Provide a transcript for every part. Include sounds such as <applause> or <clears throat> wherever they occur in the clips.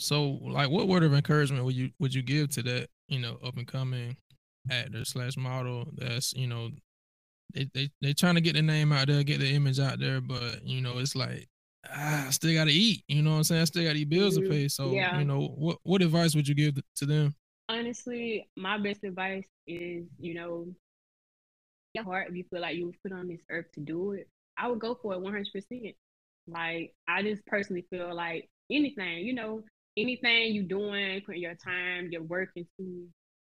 So, like, what word of encouragement would you would you give to that, you know, up and coming actor slash model that's, you know, they they they trying to get the name out there, get the image out there, but you know, it's like ah, I still gotta eat. You know what I'm saying? I still gotta eat bills to pay. So, Yeah. you know, what what advice would you give to them? Honestly, my best advice is, you know, your heart, if you feel like you was put on this earth to do it, I would go for it 100%. Like, I just personally feel like anything, you know, anything you're doing, putting your time, your work into,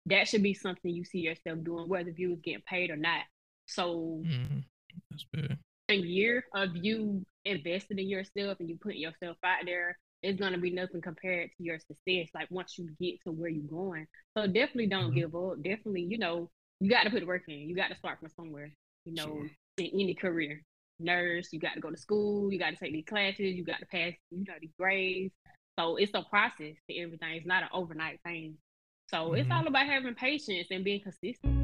that should be something you see yourself doing, whether you was getting paid or not. So, Mhm. That's a year of you investing in yourself and you putting yourself out there it's gonna be nothing compared to your success. Like once you get to where you're going, so definitely don't Mhm. give up. Definitely, you know, you got to put the work in. You got to start from somewhere. You know, Sure. in any career, nurse, you got to go to school. You got to take these classes. You got to pass, you know, these grades. So it's a process to everything. It's not an overnight thing. So it's Mhm. all about having patience and being consistent.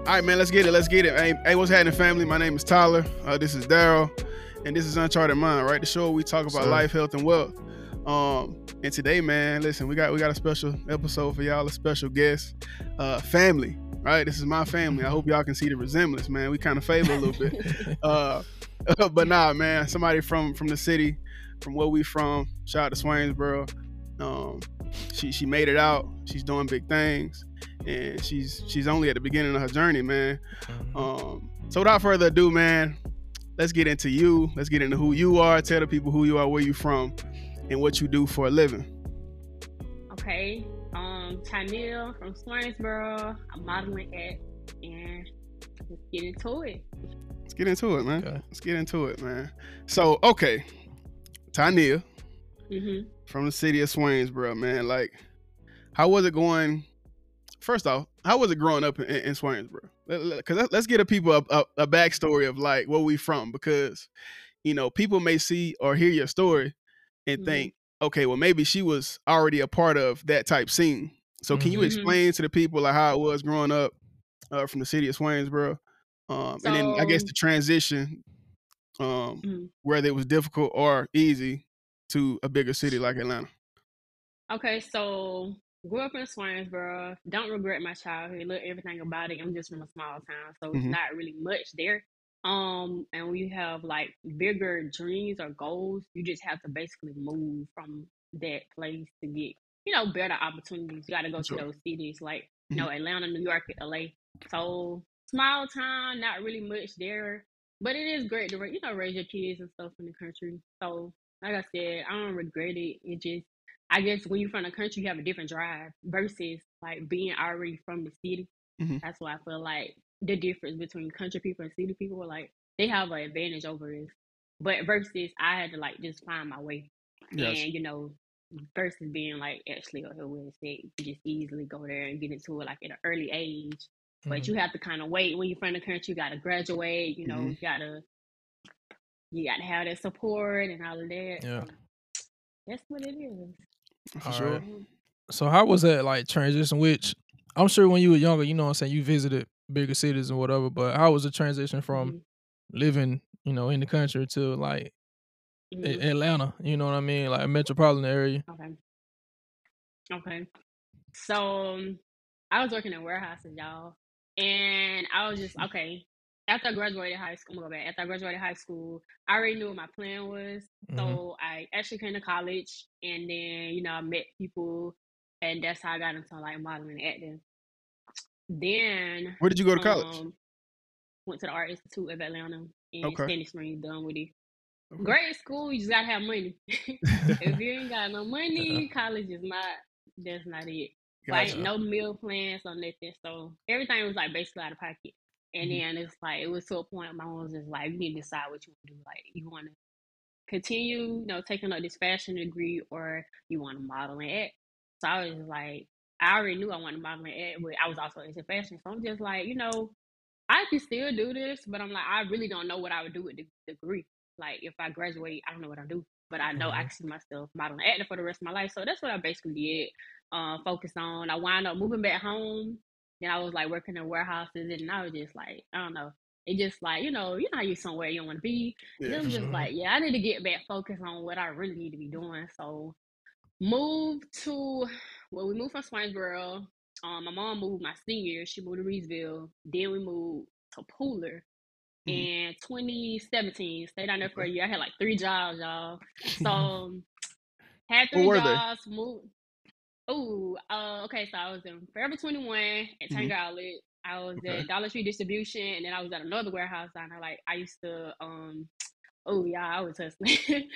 All right, man, let's get it. Let's get it. Hey, hey what's happening, family? My name is Tyler. Uh, this is Daryl, and this is Uncharted Mind, right? The show where we talk about Sir. life, health, and wealth. Um, and today, man, listen, we got we got a special episode for y'all, a special guest, uh, family, right? This is my family. I hope y'all can see the resemblance, man. We kind of favor a little bit. <laughs> Uh, <laughs> but nah, man, somebody from from the city, from where we from. Shout out to Swainsboro. Um, she she made it out. She's doing big things, and she's she's only at the beginning of her journey, man. Mhm. Um, so without further ado, man, let's get into you. Let's get into who you are. Tell the people who you are, where you from, and what you do for a living. Okay. Um, Tanil from Swainsboro. I'm modeling at, and let's get into it. Let's get into it, man. Okay. Let's get into it, man. So okay, Tania hmm from the city of Swainsboro, man. Like, how was it going? First off, how was it growing up in, in Swainsboro? Because let, us get a people a, a, a backstory of like where we from, because you know people may see or hear your story and Mhm. think, okay, well maybe she was already a part of that type scene. So can you Mhm. explain to the people like how it was growing up uh, from the city of Swainsboro, um, and then I guess the transition, um, Mhm. whether it was difficult or easy to a bigger city like Atlanta. Okay, so grew up in Swainsboro. Don't regret my childhood. Look, everything about it. I'm just from a small town, so it's Mhm. not really much there. Um, and when you have like bigger dreams or goals, you just have to basically move from that place to get, you know, better opportunities. You got to go Sure. to those cities like, you know, Atlanta, New York, LA. So small town, not really much there, but it is great to, you know, raise your kids and stuff in the country. So like I said, I don't regret it. It just I guess when you're from the country, you have a different drive versus like being already from the city. Mhm. That's why I feel like the difference between country people and city people, like they have an advantage over us. But versus I had to like just find my way. Yes. And you know, versus being like actually or where it's at, you just easily go there and get into it like at an early age. But Mhm. you have to kind of wait when you're from the country. You got to graduate. You know, Mhm. you gotta you got to have that support and all of that. Yeah. So that's what it is. For All sure. right. So how was that like transition? Which I'm sure when you were younger, you know what I'm saying, you visited bigger cities and whatever, but how was the transition from Mhm. living, you know, in the country to like Mhm. Atlanta, you know what I mean? Like a metropolitan area. Okay. Okay. So um, I was working in warehouses, y'all, and I was just okay. After I graduated high school, I'm gonna go back. After I graduated high school, I already knew what my plan was. Mhm. So I actually came to college, and then you know I met people, and that's how I got into like modeling and acting. Then Where did you go to college? um, went to the Art Institute of Atlanta in Okay. Sandy Springs, done with it. Okay. Grade school, you just gotta have money. <laughs> if you ain't got no <laughs> money, college is not. That's not it. Gotcha. Like no meal plans or nothing. So everything was like basically out of pocket. And Mhm. then it's like it was to a point my mom was just like, you need to decide what you want to do. Like you want to continue, you know, taking up this fashion degree, or you want to model and act. So I was just like, I already knew I wanted to model and act, but I was also into fashion. So I'm just like, you know, I can still do this, but I'm like, I really don't know what I would do with the degree. Like if I graduate, I don't know what I do. but I know Mhm. I can see myself modeling acting for the rest of my life. So that's what I basically did. Uh, focus on. I wound up moving back home. Then I was like working in warehouses, and I was just like, I don't know. It just like you know, you know how you somewhere you don't want to be. And Yeah, it for was just sure. like, yeah, I need to get back focused on what I really need to be doing. So moved to well, we moved from Swainsboro. Um, my mom moved my senior year. She moved to Reedsville. Then we moved to Pooler Mhm. in 2017. Stayed down there for a year. I had like three jobs, y'all. So <laughs> um, had three were they? jobs. Moved. Oh, uh, okay. So I was in Forever 21 at. Tanger Outlet. I was Okay. at Dollar Tree Distribution, and then I was at another warehouse down there. Like I used to, um, oh yeah, I was <laughs> hustling.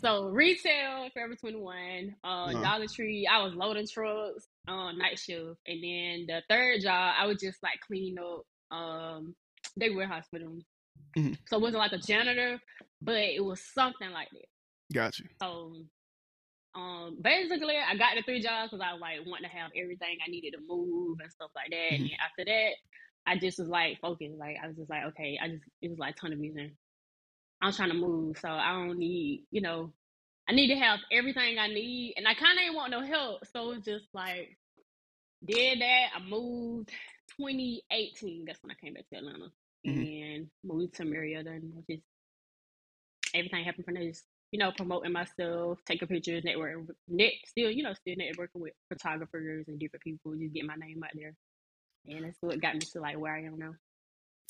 so retail, Forever 21, uh, Uh-huh. Dollar Tree. I was loading trucks on night shift, and then the third job, I was just like cleaning up um they warehouse for them. Mhm. So it wasn't like a janitor, but it was something like that. Got you. So um basically I got the three jobs because I was like wanting to have everything I needed to move and stuff like that. Mhm. And after that, I just was like focused. Like I was just like, okay, I just it was like ton of vision. I'm trying to move, so I don't need, you know, I need to have everything I need, and I kind of ain't want no help. So it's just like did that. I moved 2018. That's when I came back to Atlanta Mhm. and moved to Marietta, and just everything happened from there. Just, you know, promoting myself, taking pictures, networking, net, still, you know, still networking with photographers and different people, just get my name out there. And that's what got me to like where I am now.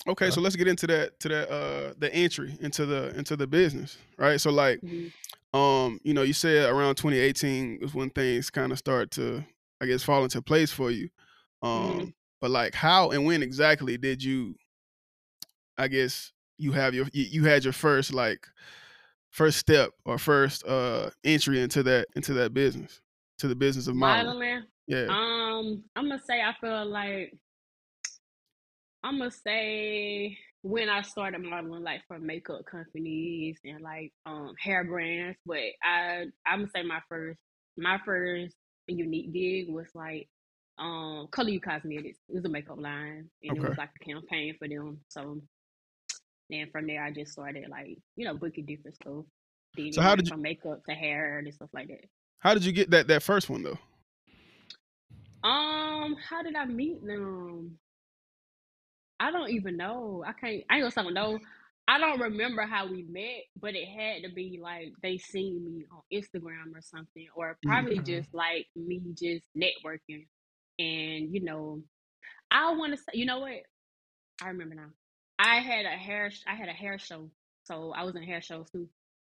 Okay, so let's get into that to that uh the entry into the into the business, right? So like Mhm. um, you know, you said around 2018 was when things kind of start to I guess fall into place for you. Um Mhm. but like how and when exactly did you I guess you have your you, you had your first like first step or first uh entry into that into that business, to the business of modeling. Modeling. Yeah. Um, I'm gonna say I feel like I'm gonna say when I started modeling, like for makeup companies and like um hair brands, but I I'm gonna say my first my first unique gig was like um Color You Cosmetics. It was a makeup line, and it was like a campaign for them. So then from there, I just started like you know booking different stuff. Then So how did you makeup to hair and stuff like that. how did you get that that first one though? Um, how did I meet them? I don't even know. I can't. I ain't gonna say no. I don't remember how we met, but it had to be like they seen me on Instagram or something, or probably Mhm. just like me just networking. And you know, I want to say, you know what? I remember now. I had a hair. I had a hair show, so I was in hair shows too.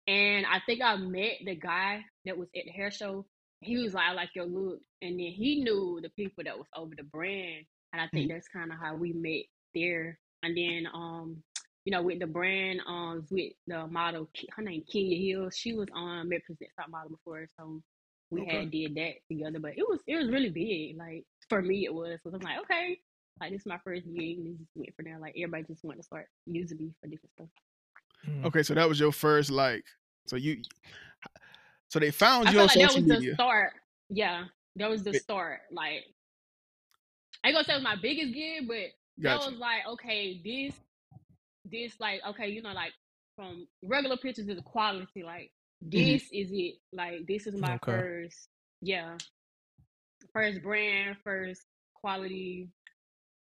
And I think I met the guy that was at the hair show. He was like, "I like your look," and then he knew the people that was over the brand, and I think Mhm. that's kind of how we met there. And then, um, you know, with the brand, um, with the model, her name Kenya Hill. She was on Met Present Top Model before, so we Okay. had did that together. But it was it was really big. Like for me, it was. So I'm like, okay, like this is my first gig, and it just went from there. Like everybody just wanted to start using me for different stuff. Mm. Okay, so that was your first like so you so they found I you feel on like that social was the media. start. Yeah, that was the It- start. Like I ain't gonna say it was my biggest gig, but that was like, okay, this, this, like, okay, you know, like from regular pictures is the quality. Like mm-hmm. this is it. Like this is my Okay. first, yeah, first brand, first quality.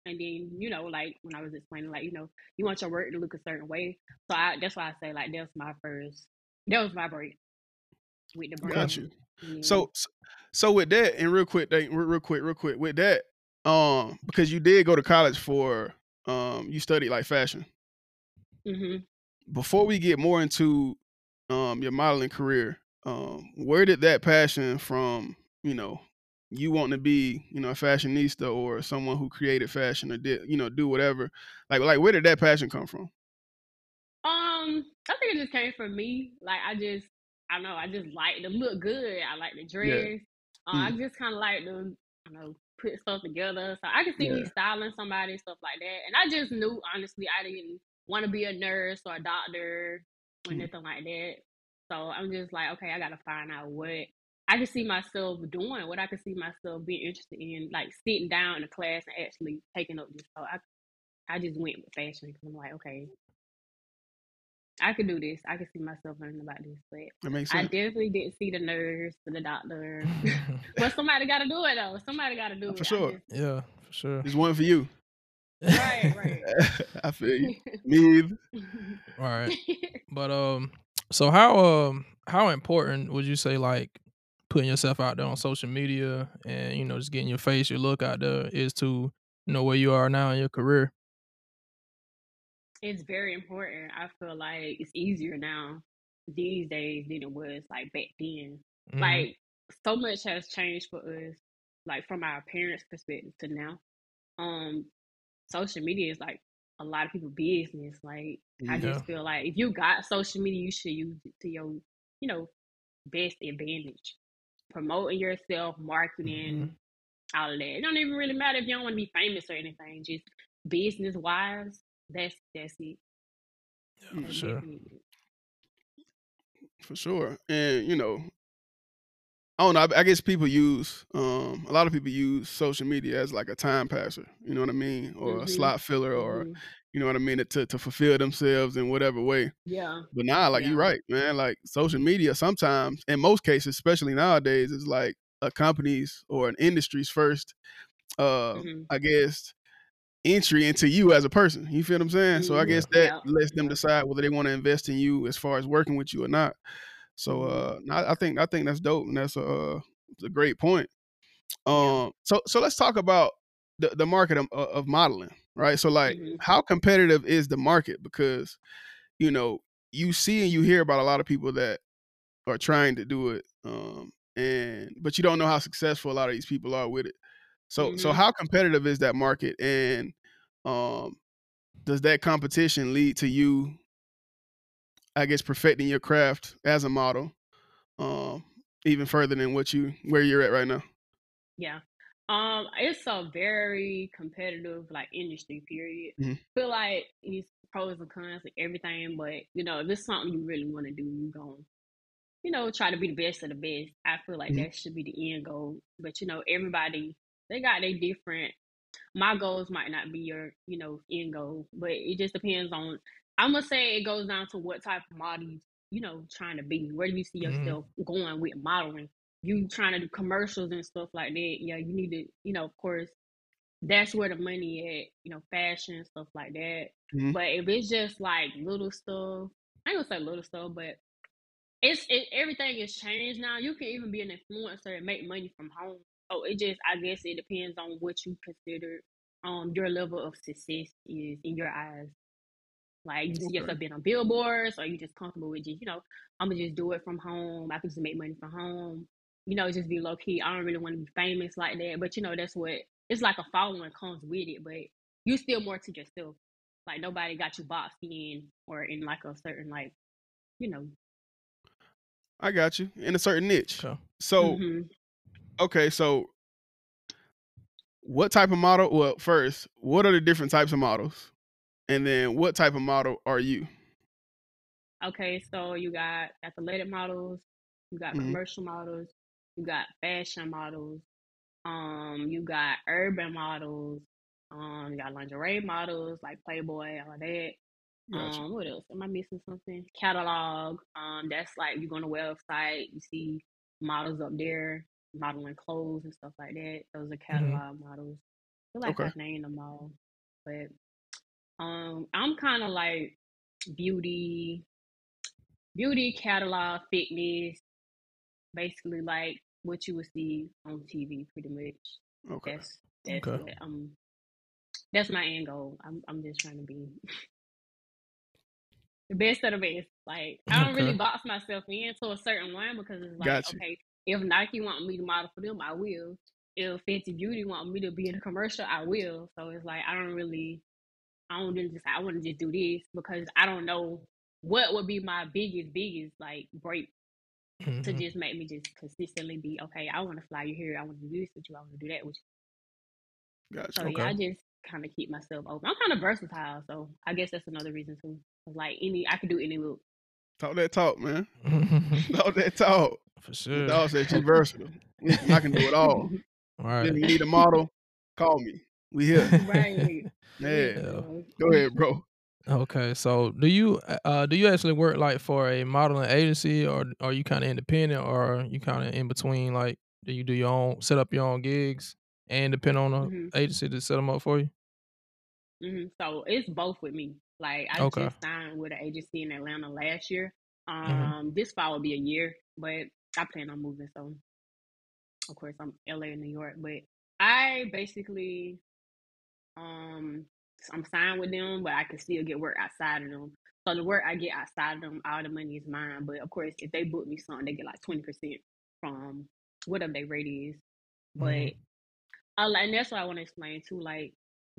And then, you know, like when I was explaining, like, you know, you want your work to look a certain way. So I, that's why I say, like, that's my first, that was my break with the brand. Got you. Yeah. So so- so with that and real quick, real quick, real quick with that, um, because you did go to college for um you studied like fashion. hmm Before we get more into um your modeling career, um, where did that passion from, you know, you wanting to be, you know, a fashionista or someone who created fashion or did, you know, do whatever. Like like where did that passion come from? Um, I think it just came from me. Like I just, I don't know, I just like to look good. I like to dress. Uh, I Mm. just kind of like to, I don't know, put stuff together. So I could see me styling somebody, stuff like that. And I just knew, honestly, I didn't want to be a nurse or a doctor or Mm. nothing like that. So I'm just like, okay, I gotta find out what I could see myself doing, what I could see myself being interested in, like sitting down in a class and actually taking up this. So I, I just went with fashion because I'm like, okay, I could do this. I could see myself learning about this, but That makes sense. I definitely didn't see the nurse or the doctor. <laughs> <laughs> but somebody got to do it though. Somebody got to do For it. For sure. just- yeah, for sure. There's one for you. Right, right. <laughs> I feel you. Me either. All right. But um, so how um how important would you say like putting yourself out there on social media and you know just getting your face, your look out there is to you know where you are now in your career? It's very important. I feel like it's easier now these days than it was like back then. Mhm. Like so much has changed for us, like from our parents' perspective to now. Um, social media is like a lot of people' business. Like I just feel like if you got social media, you should use it to your, you know, best advantage. Promoting yourself, marketing, all of that. It don't even really matter if you don't want to be famous or anything. Just business wise, that's that's it. yeah, for sure. For sure. And you know, I don't know. I, I guess people use um a lot of people use social media as like a time passer. You know what I mean, or a Mhm. slot filler, or Mhm. you know what I mean, to to fulfill themselves in whatever way. Yeah. But now, like you're right, man. Like social media, sometimes, in most cases, especially nowadays, is like a company's or an industry's first, uh, Mhm. I guess, entry into you as a person. You feel what I'm saying? So I Mhm. guess that Yeah. lets them decide whether they want to invest in you as far as working with you or not. So Mhm. uh, I think I think that's dope, and that's a uh, a great point. Um, so so let's talk about the the market of, of modeling, right? So like, Mhm. how competitive is the market? Because you know you see and you hear about a lot of people that are trying to do it, um, and but you don't know how successful a lot of these people are with it. So so Mhm. how competitive is that market, and um, does that competition lead to you? I guess perfecting your craft as a model, um, even further than what you where you're at right now. Yeah. Um, it's a very competitive like industry period. Mhm. Feel like it's pros and cons and everything, but you know, if it's something you really want to do, you going you know, try to be the best of the best. I feel like Mhm. that should be the end goal. But you know, everybody they got their different my goals might not be your, you know, end goal, but it just depends on I'm gonna say it goes down to what type of model you, you know, trying to be. Where do you see Mhm. yourself going with modeling? You trying to do commercials and stuff like that. Yeah, you need to, you know, of course, that's where the money at, you know, fashion, stuff like that. Mhm. But if it's just like little stuff, I ain't gonna say little stuff, but it's it, everything is changed now. You can even be an influencer and make money from home. So it just, I guess, it depends on what you consider um your level of success is in your eyes. Like you see Okay. yourself being on billboards, or you just comfortable with just, you know, I'm gonna just do it from home. I can just make money from home. You know, just be low key. I don't really want to be famous like that, but you know, that's what it's like. A following comes with it, but you still more to yourself. Like nobody got you boxed in or in like a certain like, you know. I got you in a certain niche. Okay. So mhm. Okay, so what type of model? Well, first, what are the different types of models, and then what type of model are you? Okay, so you got athletic models, you got Mhm. commercial models, you got fashion models, um, you got urban models, um, you got lingerie models like Playboy, all that. Gotcha. Um, what else? Am I missing something? Catalog. Um, that's like you go on a website, you see models up there modeling clothes and stuff like that. Those are catalog models. I feel like Okay. I've named them all, but um, I'm kind of like beauty, beauty catalog, fitness, basically like what you would see on TV, pretty much. Okay. That's that's Okay. um that's my end goal. I'm I'm just trying to be <laughs> the best of the best. Like I don't really box myself into a certain one because it's like, Got you. okay, if Nike want me to model for them, I will. If Fenty Beauty want me to be in a commercial, I will. So it's like I don't really I don't really just I want to just do this because I don't know what would be my biggest, biggest like break to Mhm. just make me just consistently be okay. I want to fly you here. I want to do this with you. I want to do that with you. Gotcha. So yeah, I just kind of keep myself open. I'm kind of versatile, so I guess that's another reason too. Like any, I could do any look. Talk that talk, man. <laughs> Talk that talk. For The sure. dog said she's versatile. I can do it all. All <laughs> right. Listen, you need a model? Call me. We here. <laughs> right. Yeah. Yeah. Yeah. Go ahead, bro. Okay, so do you uh do you actually work like for a modeling agency or are you kind of independent or you kind of in between like do you do your own set up your own gigs and depend on an hmm agency to set them up for you? hmm So it's both with me. Like I Okay. just signed with an agency in Atlanta last year. Mhm. Um, this fall will be a year, but I plan on moving. So of course I'm LA and New York, but I basically um I'm signed with them, but I can still get work outside of them. So the work I get outside of them, all the money is mine. But of course, if they book me something, they get like twenty percent from whatever their rate is. But Mhm. I and that's what I want to explain too. Like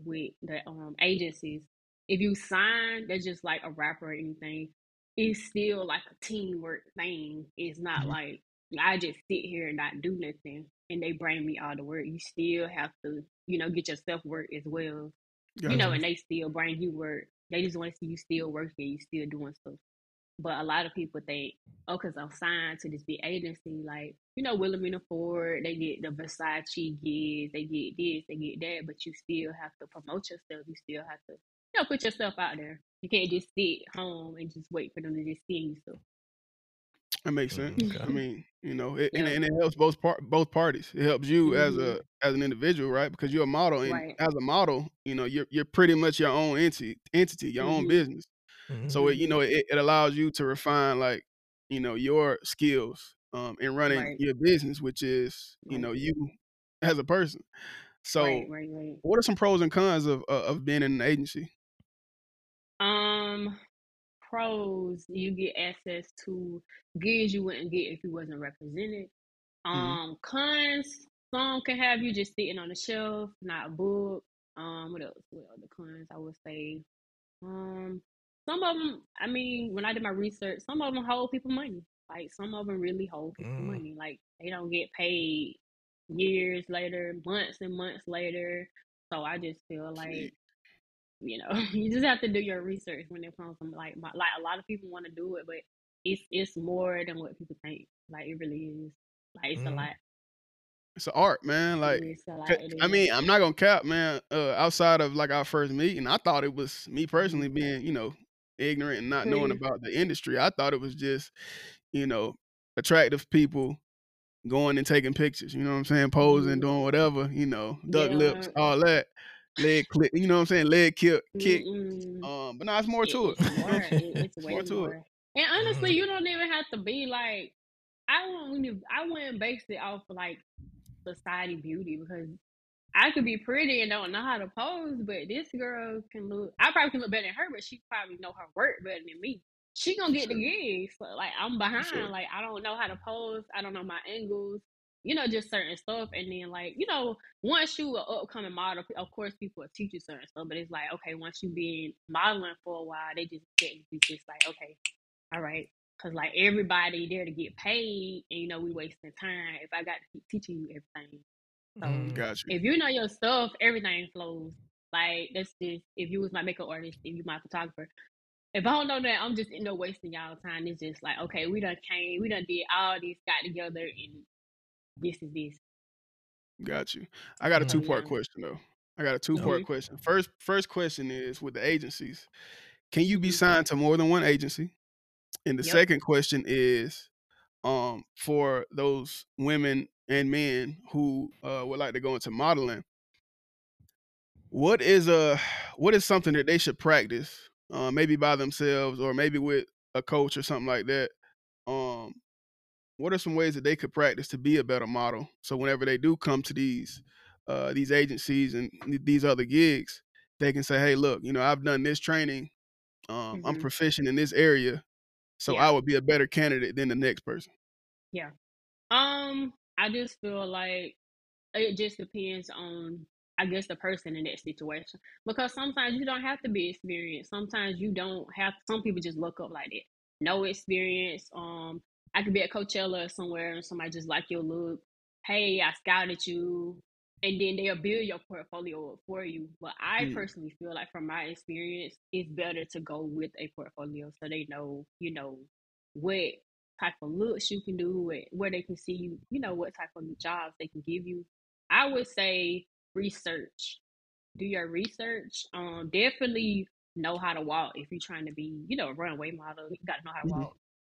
with the um agencies, if you sign, that's just like a rapper or anything. It's still like a teamwork thing. It's not Mhm. like I just sit here and not do nothing, and they bring me all the work. You still have to, you know, get yourself work as well. You know, and they still bring you work. They just want to see you still working, you still doing stuff. But a lot of people think, oh, because I'm signed to this big agency, like, you know, Wilhelmina Ford, they get the Versace gigs, they get this, they get that, but you still have to promote yourself. You still have to, you know, put yourself out there. You can't just sit home and just wait for them to just see you. So, That makes sense. Mm, I mean, you know, it, and yeah. and it helps both part both parties. It helps you as hmm a as an individual, right? Because you're a model, and Right. as a model, you know, you're you're pretty much your own entity, entity, your own hmm business. Mhm. So it, you know, it, it allows you to refine like, you know, your skills um in running Right. your business, which is, you know, you as a person. So, Right. Right. what are some pros and cons of uh, of being in an agency? Um, pros, you get access to gigs you wouldn't get if you wasn't represented. hmm Um, cons, some can have you just sitting on the shelf, not booked. Um, what else? What other cons I would say? Um, some of them, I mean, when I did my research, some of them hold people money. Like some of them really hold people Mm. money. Like they don't get paid years later, months and months later. So I just feel like you know <laughs> you just have to do your research when it comes from like my, like a lot of people want to do it but it's it's more than what people think like it really is like it's a Mhm. lot it's an art, man. Like, it's a lot 'Cause- it I mean, I'm not gonna cap, man. Uh, outside of like our first meeting, I thought it was me personally Mhm. being, you know, ignorant and not knowing Mhm. about the industry. I thought it was just, you know, attractive people going and taking pictures. You know what I'm saying? Posing, Mhm. doing whatever. You know, duck lips, all that. Leg click. You know what I'm saying? Leg kick, kick. Mm-mm. Um, but now it's more It, to it. it's You know what more it, <laughs> it's more to it. more and honestly Mhm. you don't even have to be like i wouldn't even- i wouldn't base it off of like society beauty because I could be pretty and don't know how to pose, but this girl can look. I probably can look better than her, but she probably know her work better than me. She gonna get the gigs. So, like I'm behind. sure. Like I don't know how to pose. I don't know my angles. You know, just certain stuff. And then like you know, once you an upcoming model, of course people will teach you certain stuff. But it's like okay, once you've been modeling for a while, they just get you just like okay, all right. Cause like everybody there to get paid, and you know we wasting time. If I got to keep teaching you everything, so Mm. Got you. if you know your stuff, everything flows. Like that's just if you was my makeup artist, if you my photographer. If I don't know that, I'm just in know wasting y'all time. It's just like okay, we done came, we done did all these, got together, and this is this. Got you. I got a Mm. two part question though. I got a two part question. First, first question is with the agencies. Can you be hmm signed to more than one agency? And the Yep. second question is, um, for those women and men who uh, would like to go into modeling, what is a what is something that they should practice, uh, maybe by themselves or maybe with a coach or something like that? What are some ways that they could practice to be a better model? So whenever they do come to these uh, these agencies and these other gigs, they can say, "Hey, look, you know, I've done this training. Um, I'm hmm proficient in this area, so I would be a better candidate than the next person." Yeah. Um, I just feel like it just depends on I guess the person in that situation. Because sometimes you don't have to be experienced. Sometimes you don't have some people just look up like that. No experience. Um I could be at Coachella or somewhere and somebody just like your look. Hey, I scouted you. And then they'll build your portfolio up for you. But I Mm, personally feel like from my experience, it's better to go with a portfolio so they know, you know, what type of looks you can do, where, where they can see you, you know, what type of jobs they can give you. I would say research. Do your research. Um, definitely know how to walk. If you're trying to be, you know, a runway model, you gotta know how to Mhm. walk.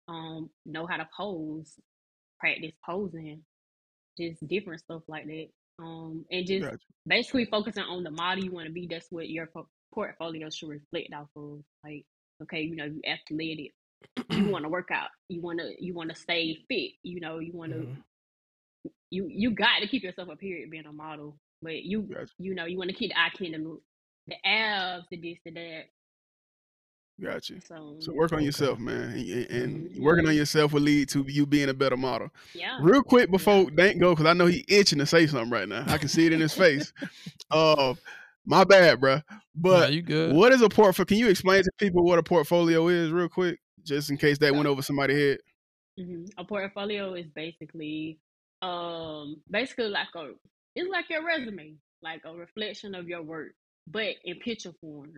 Um, know how to pose, practice posing, just different stuff like that. Um, and just Gotcha. basically focusing on the model you want to be. That's what your portfolio should reflect off of. Like, okay, you know, you athletic, you <clears throat> want to work out, you want to you want to stay fit. You know, you want to Mhm. you you got to keep yourself a period being a model, but you Gotcha. you know you want to keep the eye candy the abs, the this, the that. Got you. So So work on yourself, man, and, and Mhm. working on yourself will lead to you being a better model. yeah, Real quick before Dank go, because I know he itching to say something right now. I can see it in his face. Uh, my bad, bruh. Nah, But you good? what is a portfolio? Can you explain to people what a portfolio is, real quick, just in case that went over somebody's head? hmm A portfolio is basically, um, basically like a, it's like your resume, like a reflection of your work, but in picture form.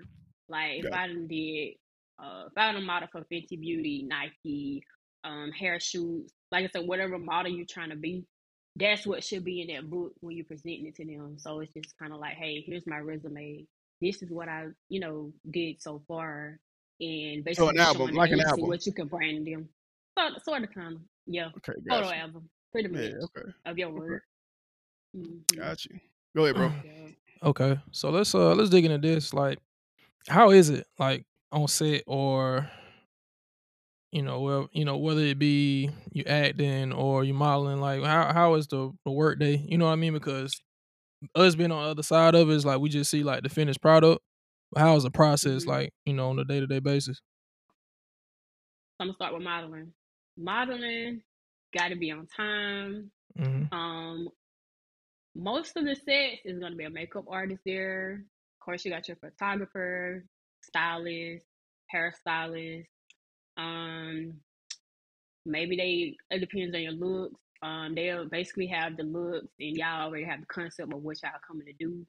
Like if Gotcha. I did, uh, if I done model for Fenty Beauty, Nike, um, hair shoots, like I said, whatever model you're trying to be, that's what should be in that book when you're presenting it to them. So it's just kind of like, hey, here's my resume. This is what I, you know, did so far, and basically So an album, like an see album. what you can brand them. Sort, sort of, kind of, yeah. Okay, Photo album, pretty much, Yeah, okay, of your okay, work. hmm got you. Go ahead, bro. Yeah. Okay, so let's uh let's dig into this. Like, how is it like on set or you know, well, you know, whether it be you acting or you modeling, like how how is the, the work day? You know what I mean? Because us being on the other side of it is like we just see like the finished product. How is the process Mhm. like, you know, on a day to day basis? I'm gonna start with modeling. Modeling got to be on time. hmm Um, most of the sets is gonna be a makeup artist there. Of course, you got your photographer, stylist, hairstylist. Um, maybe they it depends on your looks. Um, they'll basically have the looks, and y'all already have the concept of what y'all coming to do.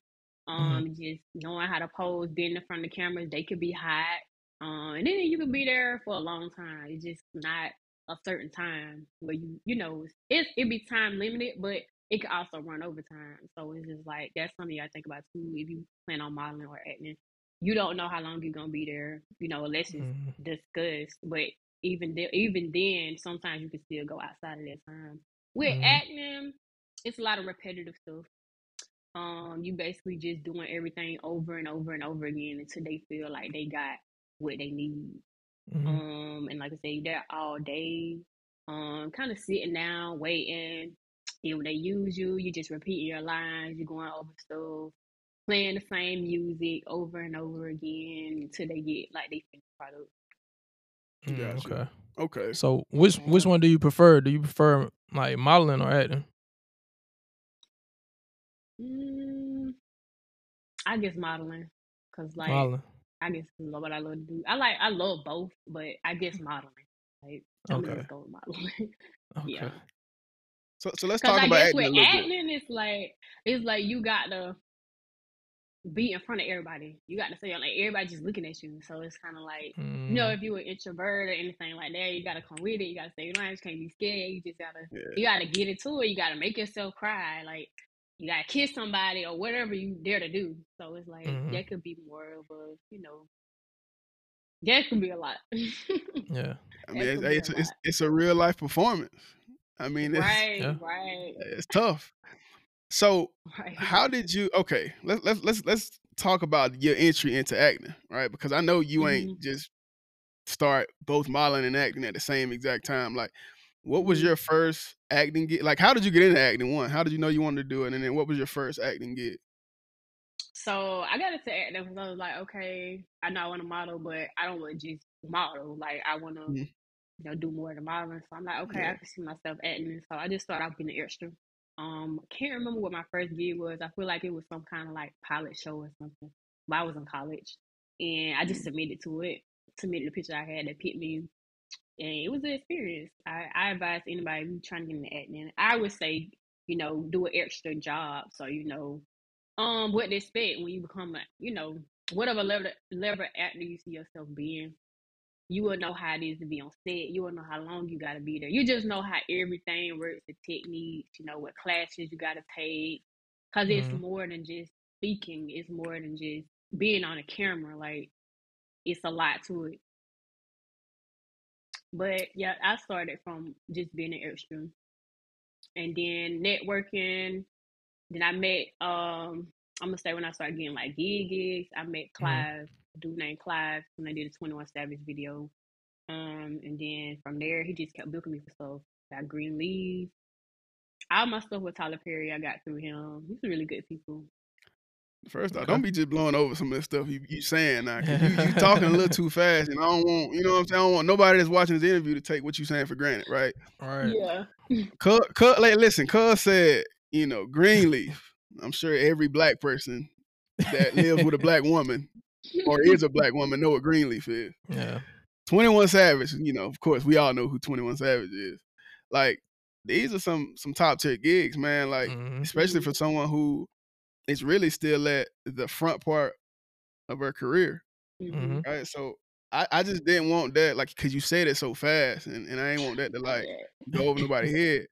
Um, just knowing how to pose, being in front of the cameras, they could be hot. Um, and then you could be there for a long time. It's just not a certain time where you, you know, it's it be time limited, but it could also run over time. So it's just like that's something you gotta think about too. If you plan on modeling or acting, you don't know how long you're gonna be there, you know, unless it's hmm discussed. But even th- even then, sometimes you can still go outside of that time. With Mhm. acting, it's a lot of repetitive stuff. Um, you basically just doing everything over and over and over again until they feel like they got what they need. hmm Um, and like I say, they're all day, um, kind of sitting down, waiting. And when they use you, you just repeating your lines, you're going over stuff, playing the same music over and over again until they get like they finish product. Mm, Gotcha. okay. Okay. So which which one do you prefer? Do you prefer like modeling or acting? Mm, I guess modeling, cause like Modeling. I guess is what I love to do. I like I love both, but I guess modeling. Like I'm Okay. just go with modeling. <laughs> Okay. yeah. So so let's talk about acting a with little bit. acting, it's like it's like you got to be in front of everybody. You got to say like everybody just looking at you. So it's kind of like you know Mm, if you were introvert or anything like that, you got to come with it. You got to say lines. Can't be scared. You just gotta Yeah. you gotta get into it. You gotta make yourself cry. Like you gotta kiss somebody or whatever you dare to do. So it's like Mhm. that could be more of a you know that could be a lot. <laughs> yeah. I mean, it's, could it's, a it's it's a real life performance. I mean, it's Right, Yeah. right, it's tough. So right. how did you? Okay, let's let's let's let's talk about your entry into acting, right? Because I know you ain't Mhm. just start both modeling and acting at the same exact time. Like, what was Mhm. your first acting gig? Like, how did you get into acting? One, how did you know you wanted to do it? And then, what was your first acting gig? So I got into acting because I was like, okay, I know I want to model, but I don't want to just model. Like I want to, Mhm. you know, do more than modeling. So I'm like, okay, I can see myself acting. So I just started off being an extra. Um, can't remember what my first gig was. I feel like it was some kind of like pilot show or something. But I was in college, and I just submitted to it. Submitted the picture I had that picked me, and it was an experience. I, I advise anybody who's trying to get into acting. I would say, you know, do an extra job so you know um what to expect when you become a you know whatever level level actor you see yourself being you will know how it is to be on set you will know how long you got to be there you just know how everything works the techniques you know what classes you got to take because it's Mhm. more than just speaking it's more than just being on a camera like it's a lot to it. But yeah, I started from just being an extra, and then networking. Then I met um I'm gonna say when I started getting like gig gigs, I met Mm-hmm. Clive, a dude named Clive, when I did a Twenty One Savage video. Um, and then from there, he just kept booking me for stuff. Got Greenleaf. All my stuff with Tyler Perry, I got through him. He's a really good people. First off, Okay. don't be just blowing over some of the stuff you, you saying now. 'cause you, you <laughs> talking a little too fast, and I don't want you know what I'm saying. I don't want nobody that's watching this interview to take what you saying for granted, right? All right. Yeah. <laughs> Cuz, cuz, like, listen, Cuz said, you know, Greenleaf. I'm sure every black person that lives with a black woman or is a black woman know what Greenleaf is. Yeah. 21 Savage, you know, of course, we all know who 21 Savage is. Like, these are some some top tier gigs, man. Like, Mhm. especially for someone who is really still at the front part of her career, hmm right? So I, I just didn't want that, like, cause you said it so fast, and, and I ain't want that to like go over nobody's <laughs> head.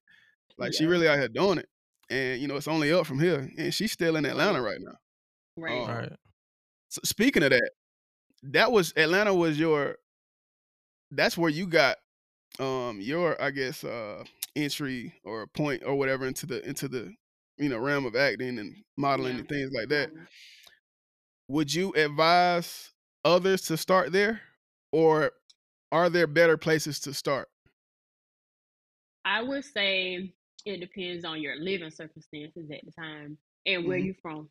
Like, she really out here doing it, and you know, it's only up from here, and she's still in Atlanta right now. Right. All right. So speaking of that, that was Atlanta was your that's where you got um your I guess uh entry or a point or whatever into the into the you know realm of acting and modeling Yeah. and things like that. Um, Would you advise others to start there or are there better places to start? I would say it depends on your living circumstances at the time and where Mhm. you from.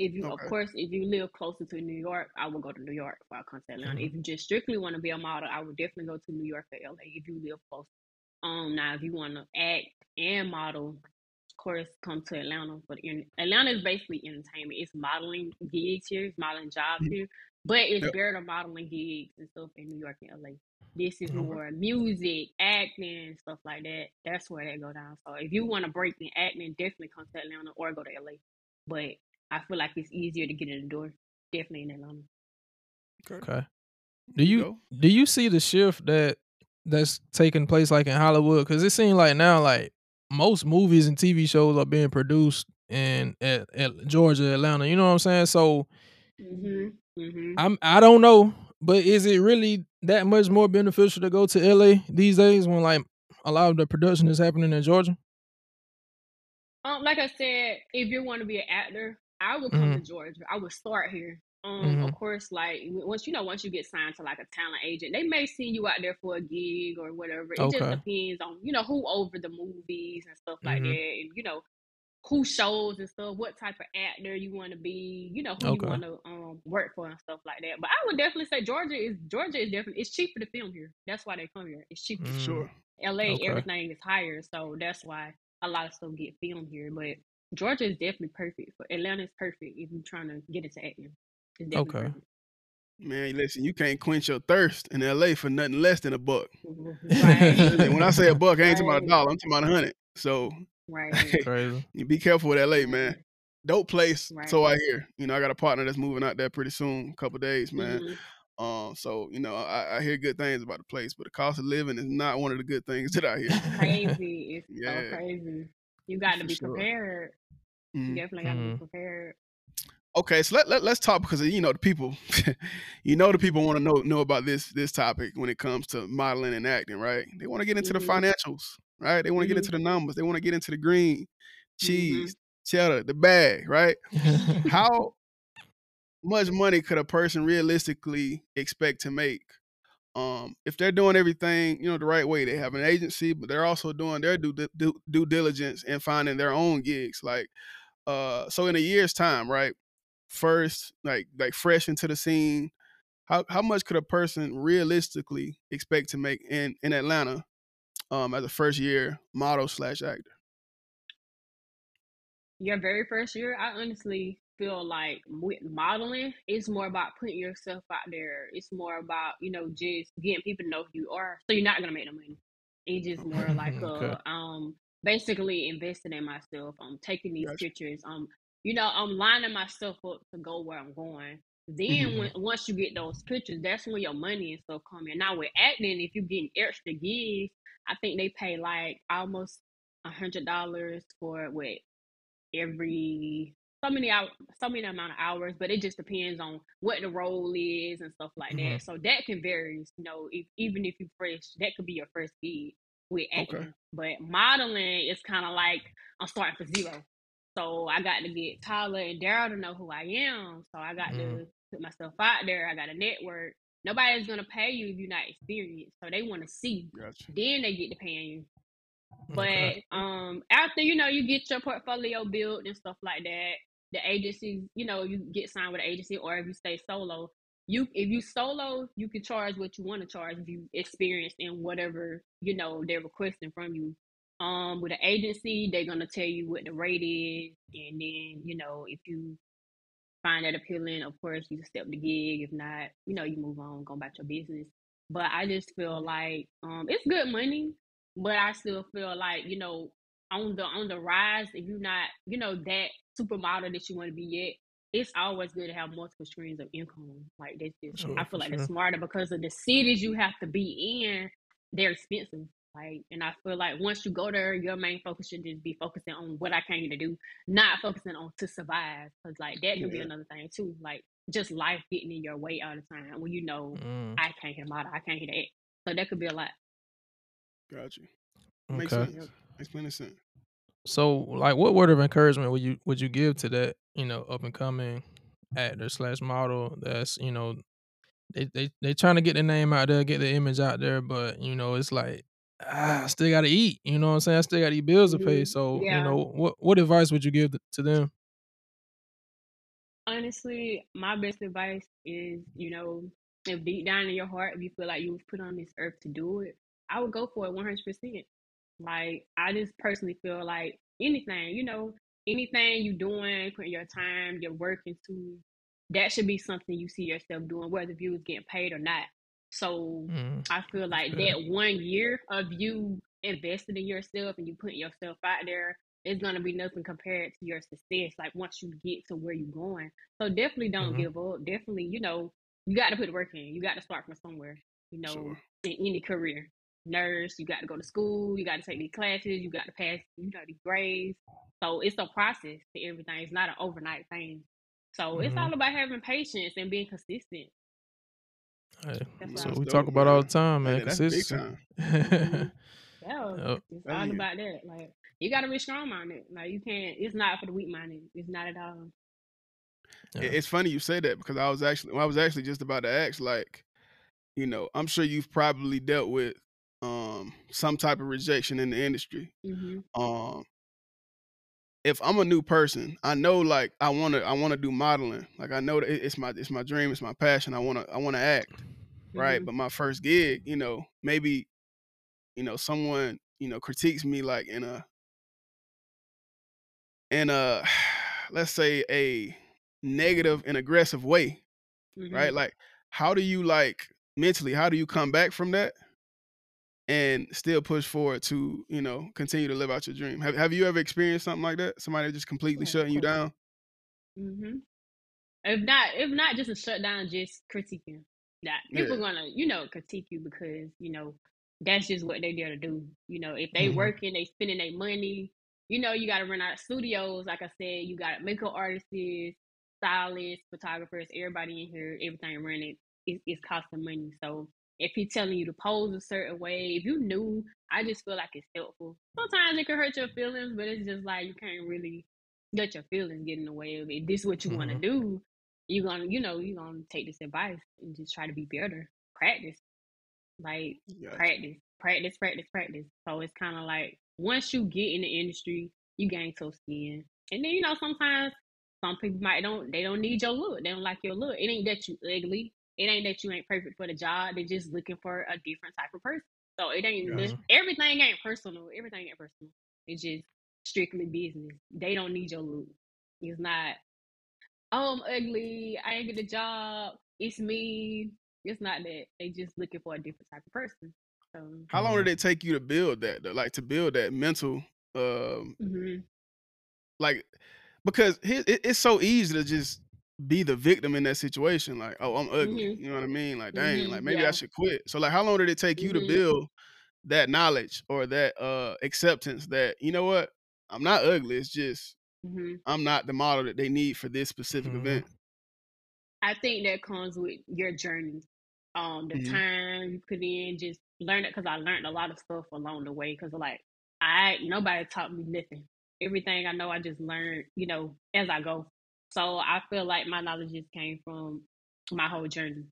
If you, Okay. of course, if you live closer to New York, I would go to New York come to Atlanta. Mhm. If you just strictly want to be a model, I would definitely go to New York or LA if you live close. Um, now if you want to act and model, of course, come to Atlanta. But in Atlanta is basically entertainment. It's modeling gigs here, it's modeling jobs Mhm. here, but it's Yep. better modeling gigs and stuff in New York and LA. This is Okay. more music, acting, stuff like that. That's where they go down. So if you want to break in acting, definitely come to Atlanta or go to LA. But I feel like it's easier to get in the door. Definitely in Atlanta. Okay. Do you do you see the shift that that's taking place like in Hollywood? Because it seems like now like most movies and TV shows are being produced in at, at Georgia, Atlanta. You know what I'm saying? So Mhm. Mhm. I'm I don't know, but is it really that much more beneficial to go to LA these days when like a lot of the production is happening in Georgia? Um, like I said, if you want to be an actor, I would come to Georgia. I would start here. Um, of course, like once you know, once you get signed to like a talent agent, they may send you out there for a gig or whatever. It just depends on you know who over the movies and stuff like Mhm. that, and you know who shows and stuff, what type of actor you want to be, you know who Okay. you want to um work for and stuff like that. But I would definitely say Georgia is Georgia is definitely it's cheaper to film here. That's why they come here. It's cheaper. Mm. Sure. LA, Okay. everything is higher, so that's why a lot of stuff get filmed here. But Georgia is definitely perfect for Atlanta. Is perfect if you're trying to get into acting. It's Okay. perfect. Man, listen, you can't quench your thirst in LA for nothing less than a buck. <laughs> Right, <laughs> when I say a buck, I ain't talking about a dollar. I'm talking about a hundred. So right, Crazy. <laughs> you be careful with LA, man. Dope place. Right. So I hear. You know, I got a partner that's moving out there pretty soon, a couple days, man. Mhm. Um, so you know, I, I hear good things about the place, but the cost of living is not one of the good things that I hear. Crazy. It's Yeah. so crazy. You got to be sure. prepared. You Mhm. definitely got to Mhm. be prepared. Okay, so let, let let's talk because you know the people, <laughs> you know the people want to know know about this this topic when it comes to modeling and acting, right? They want to get into the Mhm. financials, right? They want to get Mhm. into the numbers. They want to get into the green, Mm-hmm. cheese, cheddar, the bag, right? <laughs> How much money could a person realistically expect to make um, if they're doing everything you know the right way? They have an agency, but they're also doing their due, due, due diligence and finding their own gigs. Like, uh, so in a year's time, right? First, like like fresh into the scene, how how much could a person realistically expect to make in in Atlanta um, as a first year model slash actor? your very first year, I honestly feel like with modeling, it's more about putting yourself out there. It's more about, you know, just getting people to know who you are. So you're not gonna make no money. It's just more like <laughs> Okay. a um basically investing in myself. I'm taking these Gotcha. pictures. Um, you know, I'm lining myself up to go where I'm going. Then Mhm. when once you get those pictures, that's when your money and stuff come in. Now with acting, if you're getting extra gigs, I think they pay like almost a hundred dollars for what every so many out so many amount of hours, but it just depends on what the role is and stuff like Mhm. that. So that can vary. You know, if, even if you fresh, that could be your first gig with acting. Okay. But modeling is kind of like I'm starting from zero. So I got to get Tyler and Daryl to know who I am. So I got Mhm. to put myself out there. I got a network. Nobody's gonna pay you if you're not experienced. So they want to see. Gotcha. Then they get to paying you. Okay. But um, after you know you get your portfolio built and stuff like that, the agencies, you know, you get signed with an agency, or if you stay solo, you if you solo, you can charge what you want to charge if you experienced in whatever you know they're requesting from you. Um, with an agency, they're gonna tell you what the rate is, and then you know if you find that appealing, of course you step the gig. If not, you know you move on, go about your business. But I just feel like um, it's good money, but I still feel like you know on the on the rise. If you're not, you know, that supermodel that you want to be yet, it's always good to have multiple streams of income. Like that's just, Sure, I feel like sure. it's smarter because of the cities you have to be in. They're expensive. Like, and I feel like once you go there, your main focus should just be focusing on what I came here to do, not focusing on to survive. Because like that could be another thing too. Like just life getting in your way all the time when you know Mm, I can't hit model, I can't hit that. So that could be a lot. Gotcha. Makes okay. sense. Makes plenty of sense. So, like, what word of encouragement would you would you give to that you know up and coming actor slash model that's you know they they they trying to get the name out there, get the image out there, but you know it's like ah, I still got to eat. You know what I'm saying? I still got these bills to pay. Mhm. So, you know, what what advice would you give to them? Honestly, my best advice is, you know, if deep down in your heart, if you feel like you was put on this earth to do it, I would go for it 100%. Like, I just personally feel like anything, you know, anything you doing, putting your time, your work into, that should be something you see yourself doing, whether you was getting paid or not. So Mm, I feel like good. that one year of you investing in yourself and you putting yourself out there is gonna be nothing compared to your success. Like once you get to where you're going. So definitely don't Mhm. give up. Definitely, you know, you got to put the work in. You got to start from somewhere. You know, Sure. in any career, nurse, you got to go to school. You got to take these classes. You got to pass, you know, these grades. So it's a process to everything. It's not an overnight thing. So it's Mhm. all about having patience and being consistent. Hey, That's That's so we dope, talk about all the time, man. that's big Consistency. time. <laughs> Mhm. Yeah, Yep. it's all you. about that. Like you got to be strong minded. Like you can't. It's not for the weak minded. It's not at all. Yeah. It's funny you say that because I was actually I was actually just about to ask like, you know, I'm sure you've probably dealt with um some type of rejection in the industry. hmm Um if I'm a new person, I know like I want to I want to do modeling. Like I know that it's my it's my dream, it's my passion. I want to I want to act, right? hmm But my first gig, you know, maybe you know someone, you know, critiques me like in a in a <sighs> let's say a negative and aggressive way, hmm right? Like how do you like mentally, how do you come back from that and still push forward to, you know, continue to live out your dream? Have have you ever experienced something like that? Somebody just completely Yeah, shutting you down? hmm If not, if not, just a shutdown, just critiquing. That people Yeah. gonna, you know, critique you because you know that's just what they there to do. You know, if they Mhm. working, they spending their money. You know, you got to run out of studios. Like I said, you got makeup artists, stylists, photographers, everybody in here, everything running. It's costing money. So if he's telling you to pose a certain way, if you knew, I just feel like it's helpful. Sometimes it can hurt your feelings, but it's just like you can't really let your feelings get in the way of it. This is what you want to mm-hmm. do. You're gonna, you know, you're gonna take this advice and just try to be better. Practice. Like Gotcha. practice, practice, practice, practice. So it's kind of like once you get in the industry, you gain tough skin, and then you know sometimes some people might don't they don't need your look, they don't like your look. It ain't that you ugly, it ain't that you ain't perfect for the job. They're just looking for a different type of person. So it ain't Gotcha. everything ain't personal. Everything ain't personal. It's just strictly business. They don't need your loot. It's not. Oh, I'm ugly. I ain't get the job. It's me. It's not that. They just looking for a different type of person. So. How long did it take you to build that? Though? Like to build that mental, um, hmm like because here, it, it's so easy to just be the victim in that situation. Like, oh, I'm ugly. hmm You know what I mean? Like, dang, hmm like maybe I should quit. So, like, how long did it take you to hmm build that knowledge or that uh acceptance that you know what, I'm not ugly. It's just hmm I'm not the model that they need for this specific Mhm. event. I think that comes with your journey, um, the time you put in, just learn it. Because I learned a lot of stuff along the way. Because like I nobody taught me nothing. Everything I know, I just learned, you know, as I go. So I feel like my knowledge just came from my whole journey.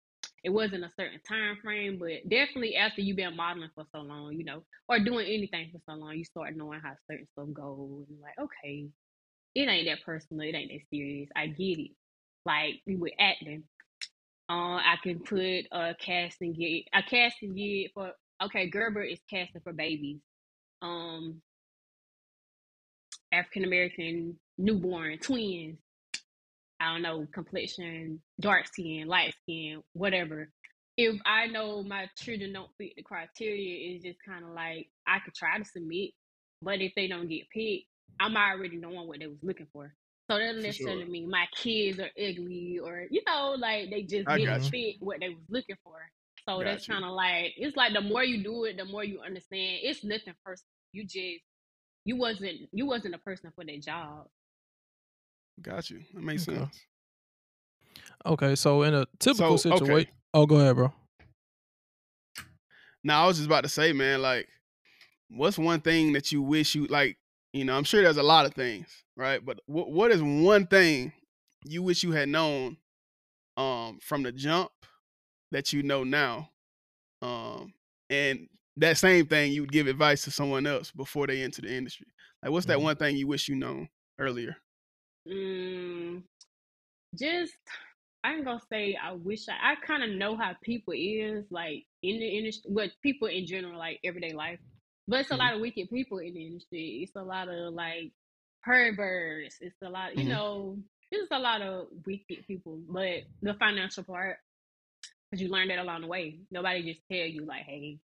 It wasn't a certain time frame, but definitely after you've been modeling for so long, you know, or doing anything for so long, you start knowing how certain stuff goes. And like, okay, it ain't that personal, it ain't that serious. I get it. Like we with acting, uh, I can put a casting gig, a casting gig for okay, Gerber is casting for babies. Um, African American newborn twins. I don't know, complexion, dark skin, light skin, whatever. If I know my children don't fit the criteria, it's just kind of like I could try to submit, but if they don't get picked, I'm already knowing what they was looking for. So that doesn't necessarily sure. mean my kids are ugly or you know, like they just I didn't fit what they was looking for. So that's Got you. kind of like it's like the more you do it, the more you understand. It's nothing personal. You just you wasn't you wasn't a person for that job. Got you. That makes Okay. sense. Okay, so in a typical So, okay. situation, oh, go ahead, bro. Now I was just about to say, man, like, what's one thing that you wish you like? You know, I'm sure there's a lot of things, right? But what what is one thing you wish you had known um from the jump that you know now? Um and that same thing you would give advice to someone else before they enter the industry. Like what's that Mhm. one thing you wish you known earlier? Mm, just I ain't gonna say I wish I, I kind of know how people is like in the industry, but people in general, like everyday life. But it's a Mhm. lot of wicked people in the industry. It's a lot of like perverts. It's a lot, you Mhm. know, it's a lot of wicked people. But the financial part, because you learn that along the way. Nobody just tell you like, hey,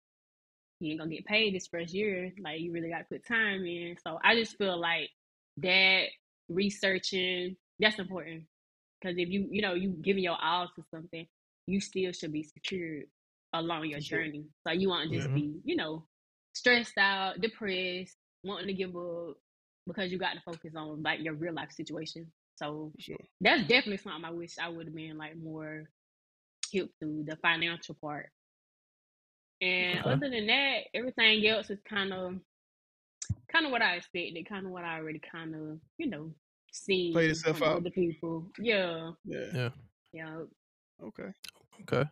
you ain't gonna get paid this first year. Like you really got to put time in. So I just feel like that researching that's important because if you you know you giving your all to something, you still should be secured along your sure. journey. So you want to just Mhm. be you know stressed out, depressed, wanting to give up because you got to focus on like your real life situation. So sure. that's definitely something I wish I would have been like more hip to the financial part. And other than that, everything else is kind of kind of what I expected, kind of what I already kind of you know Played seen itself from out. other people. Yeah, Yeah. Yeah. yeah. Okay. Okay.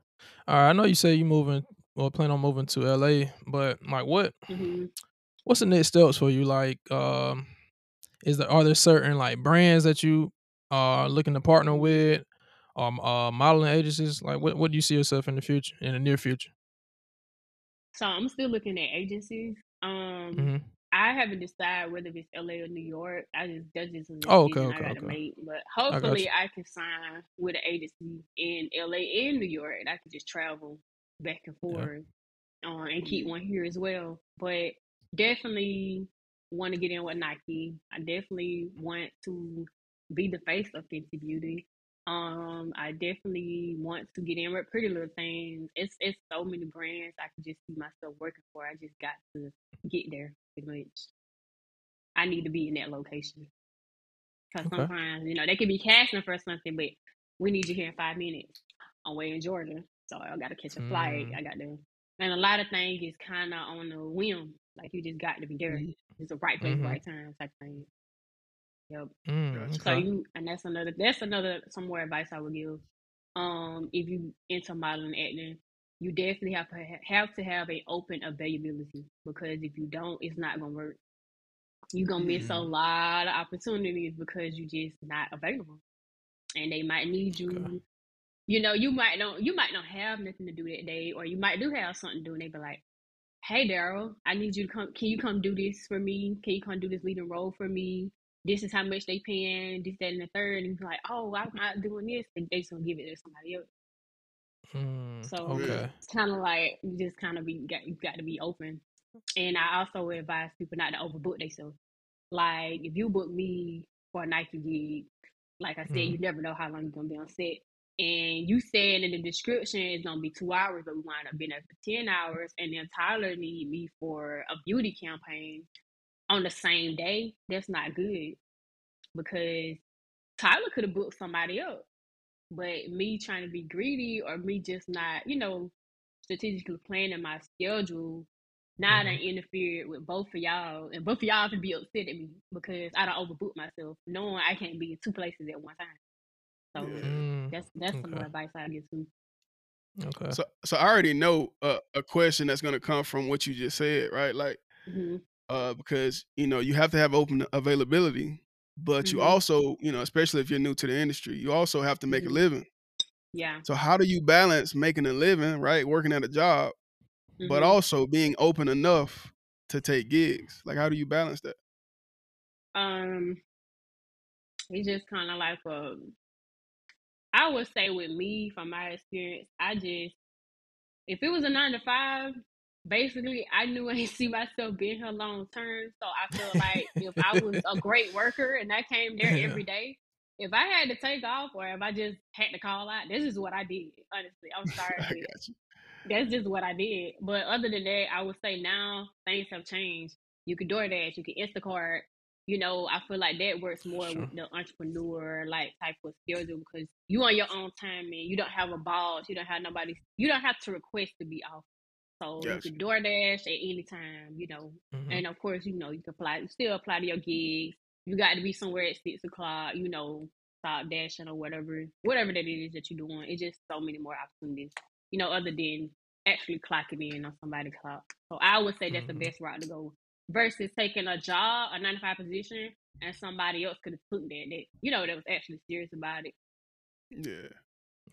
All right. I know you say you're moving or plan on moving to LA, but like, what hmm what's the next steps for you? Like, um, is there are there certain like brands that you are looking to partner with, um, uh, modeling agencies? Like, what what do you see yourself in the future, in the near future? So I'm still looking at agencies. Um, hmm I haven't decided whether it's LA or New York. I just that's just a decision Oh, okay, I okay, got to okay. make. But hopefully, you. I can sign with an agency in LA and New York, and I can just travel back and Yeah. forth, uh, and keep Mhm. one here as well. But definitely want to get in with Nike. I definitely want to be the face of Fenty Beauty. Um, I definitely want to get in with Pretty Little Things. It's it's so many brands I could just see myself working for. I just got to get there pretty much. I need to be in that location. Because Okay. sometimes, you know, they could be casting for something, but we need you here in five minutes. I'm way in Georgia. So I got to catch a flight. Mm. I got to. And a lot of things is kind of on the whim. Like you just got to be there. Mhm. It's the right place, Mhm. right time type thing. Yep. Mm, Gotcha. So okay. you, and that's another, that's another, some more advice I would give. Um, if you into modeling acting, you definitely have to ha- have to have a open availability because if you don't, it's not gonna work. You're gonna miss a Mm. lot of opportunities because you just not available, and they might need you. Okay. You know, you might don't, you might not have nothing to do that day, or you might do have something to do, and they be like, "Hey, Daryl, I need you to come. Can you come do this for me? Can you come do this leading role for me? This is how much they paying. This, that, and the third. And be like, "Oh, I'm not doing this," and they just gonna give it to somebody else. Mm, So okay. it's kind of like you just kind of be got you got to be open. And I also advise people not to overbook themselves. Like if you book me for a Nike gig, like I said, Mhm. you never know how long you're gonna be on set. And you said in the description it's gonna be two hours, but we wind up being there for ten hours. And then Tyler need me for a beauty campaign on the same day. That's not good. because Tyler could have booked somebody else. But me trying to be greedy or me just not, you know, strategically planning my schedule, now I done Mhm. interfered with both of y'all, and both of y'all can be upset at me because I don't overbook myself, knowing I can't be in two places at one time. So Yeah. Mm, that's that's some okay. advice I give to. okay. So, so I already know uh, a question that's gonna come from what you just said, right? Like, hmm uh, because you know you have to have open availability, but you Mhm. also, you know, especially if you're new to the industry, you also have to make a Mhm. living. Yeah. So how do you balance making a living, right, working at a job, but Mhm. also being open enough to take gigs? Like, how do you balance that? Um, it's just kind of like a. I would say with me, from my experience, I just if it was a nine to five, basically I knew I <laughs> didn't see myself being here long term. So I feel like if I was a great worker and I came there Yeah. every day, if I had to take off or if I just had to call out, this is what I did. Honestly, I'm <laughs> sorry, I but got you. that's just what I did. But other than that, I would say now things have changed. You can DoorDash, you can Instacart. You know, I feel like that works more Sure. with the entrepreneur like type of schedule because you on your own time and you don't have a boss, you don't have nobody, you don't have to request to be off. So you Gotcha. can DoorDash at any time, you know. Mhm. And of course, you know, you can apply, still apply to your gigs. You got to be somewhere at six o'clock, you know, stop dashing or whatever, whatever that it is that you're doing. It's just so many more opportunities, you know, other than actually clocking in on somebody's clock. So I would say that's Mhm. the best route to go versus taking a job, a nine to five position, and somebody else could have took that, that you know, that was actually serious about it. Yeah,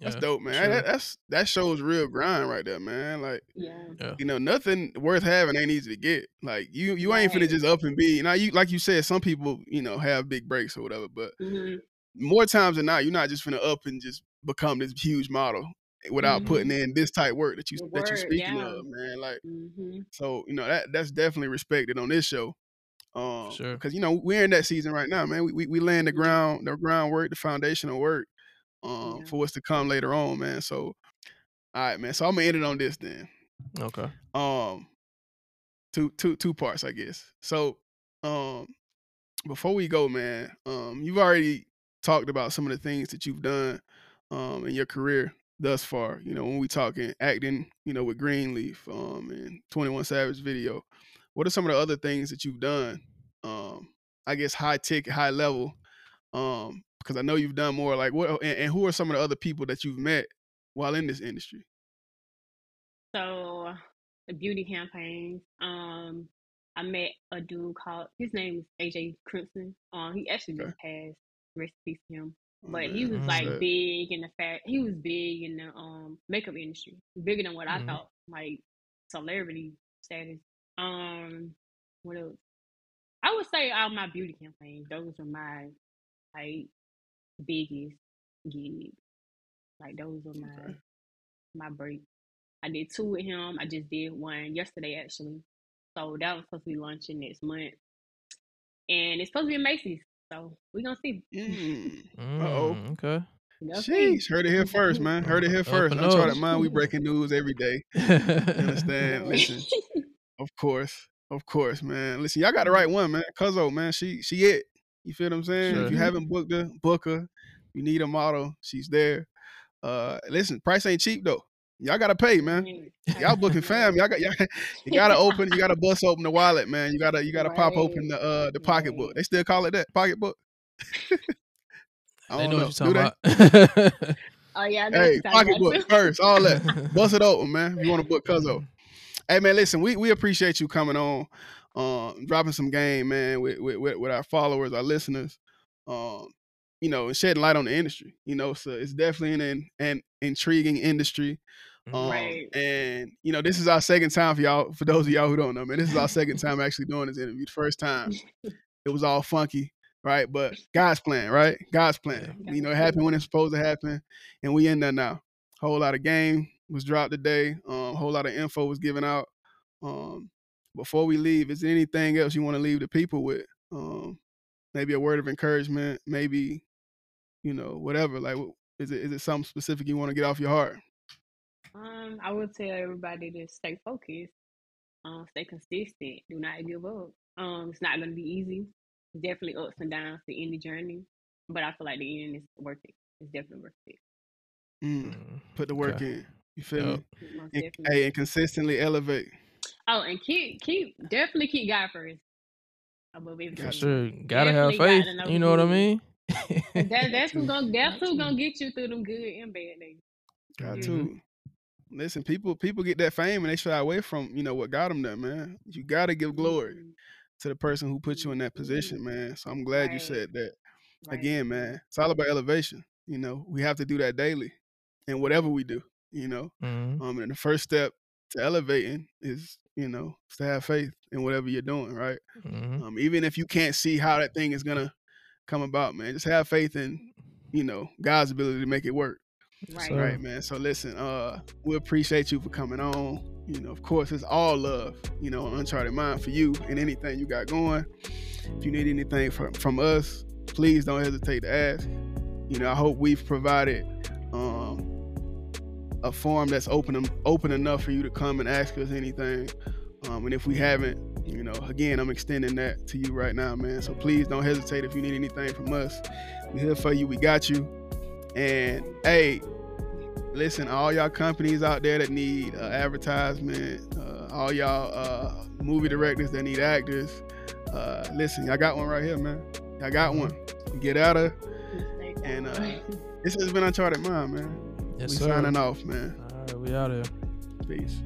that's Yeah, dope, man. true. That, that's that shows real grind right there, man. Like, Yeah. Yeah. you know, nothing worth having ain't easy to get. Like, you you ain't finna Right. just up and be. Now, you like you said, some people, you know, have big breaks or whatever, but hmm more times than not, you're not just finna up and just become this huge model without Mhm. putting in this type work that you The that you're speaking yeah. of, man. Like, hmm so you know that that's definitely respected on this show. Um, Sure. because you know we're in that season right now, man. We we, we laying the Mhm. ground, the groundwork, the foundational work, um, Yeah. for what's to come later on, man. So, all right, man. So I'm gonna end it on this then. Okay. Um, two two two parts, I guess. So, um, before we go, man, um, you've already talked about some of the things that you've done, um, in your career thus far. You know, when we talking acting, you know, with Greenleaf, um, and Twenty One Savage video. What are some of the other things that you've done? Um, I guess high ticket, high level. Um, because I know you've done more. Like, what and, and who are some of the other people that you've met while in this industry? So the beauty campaigns. Um, I met a dude called his name is AJ Crimson. Um, he actually Okay. just passed. Rest in peace him. Oh, But he was like big in the fact he was big in the um makeup industry, bigger than what I Mhm. thought, like celebrity status. Um, what else? I would say all my beauty campaigns. Those were my like biggest gigs. Like those were my Okay. my break. I did two with him. I just did one yesterday actually. So that was supposed to be launching next month, and it's supposed to be in Macy's. So we gonna see. Mm. Uh-oh. Mm, okay. We see. Sheesh, heard it here first, man. Heard it here Up first. and Uncharted up. Mind, we breaking news every day. You understand? <laughs> Listen, of course, of course, man. Listen, y'all got the right one, man. Cuzzo, man, she she it. You feel what I'm saying? Sure. If you haven't booked her, book her. You need a model, she's there. Uh, listen, price ain't cheap though. Y'all gotta pay, man. Y'all booking fam. Y'all got y'all, <laughs> you gotta open. You gotta bust open the wallet, man. You gotta you gotta pop open the uh the pocketbook. Right. They still call it that pocketbook. <laughs> I they don't know know. what you're Do talking they? about. <laughs> Oh yeah, I know Hey, you're talking about pocketbook too. first, all that. Bust it open, man. If you want to book Cuzzo. Hey man, listen, we, we appreciate you coming on, um, dropping some game, man, with, with with our followers, our listeners, um, you know, and shedding light on the industry. You know, so it's definitely an an, an intriguing industry. Um, Right. and you know, this is our second time for y'all. For those of y'all who don't know, man, this is our second <laughs> time actually doing this interview. The first time, <laughs> it was all funky, right? But God's plan, right? God's plan. Yeah. You know, it happened when it's supposed to happen, and we in there now. A whole lot of game was dropped today. Um, whole lot of info was given out. Um, before we leave, is there anything else you want to leave the people with? Um, maybe a word of encouragement, maybe, you know, whatever. Like, is it is it something specific you want to get off your heart? Um, I would tell everybody to stay focused, um, stay consistent, do not give up. Um, it's not gonna be easy. definitely ups and downs to any journey, but I feel like the end is worth it. It's definitely worth it. Mm, Mm, put the work okay. in. You feel Yup. me? And, hey, and consistently elevate. Oh, and keep keep definitely keep God first above For sure. Gotta have Definitely got faith. to know You know what I mean? That <laughs> that's who's True. gonna <laughs> that's who's gonna get you through them good and bad days. Got Mhm. to. Listen, people people get that fame and they shy away from you know what got them there, man. You got to give glory Mhm. to the person who put you in that position, man. So I'm glad you said that. Right. Again, man, it's all about elevation. You know, we have to do that daily, and whatever we do, you know. Mhm. Um, and the first step to elevating is, you know, to have faith in whatever you're doing, right? Mhm. Um, even if you can't see how that thing is gonna come about, man, just have faith in, you know, God's ability to make it work. Right. So- Right, man. So listen, uh, we appreciate you for coming on. You know, of course, it's all love, you know, Uncharted Mind for you and anything you got going. If you need anything from from us, please don't hesitate to ask. You know, I hope we've provided a forum that's open open enough for you to come and ask us anything. Um, and if we haven't, you know, again, I'm extending that to you right now, man. So please don't hesitate if you need anything from us. We're here for you. We got you. And hey, listen, all y'all companies out there that need uh, advertisement, uh, all y'all uh, movie directors that need actors, uh, listen, y'all got one right here, man. Y'all got one. Get out of. And, uh, <laughs> This has been Uncharted Mind, man. Yes, we sir. signing off, man. All right, we out here. Peace.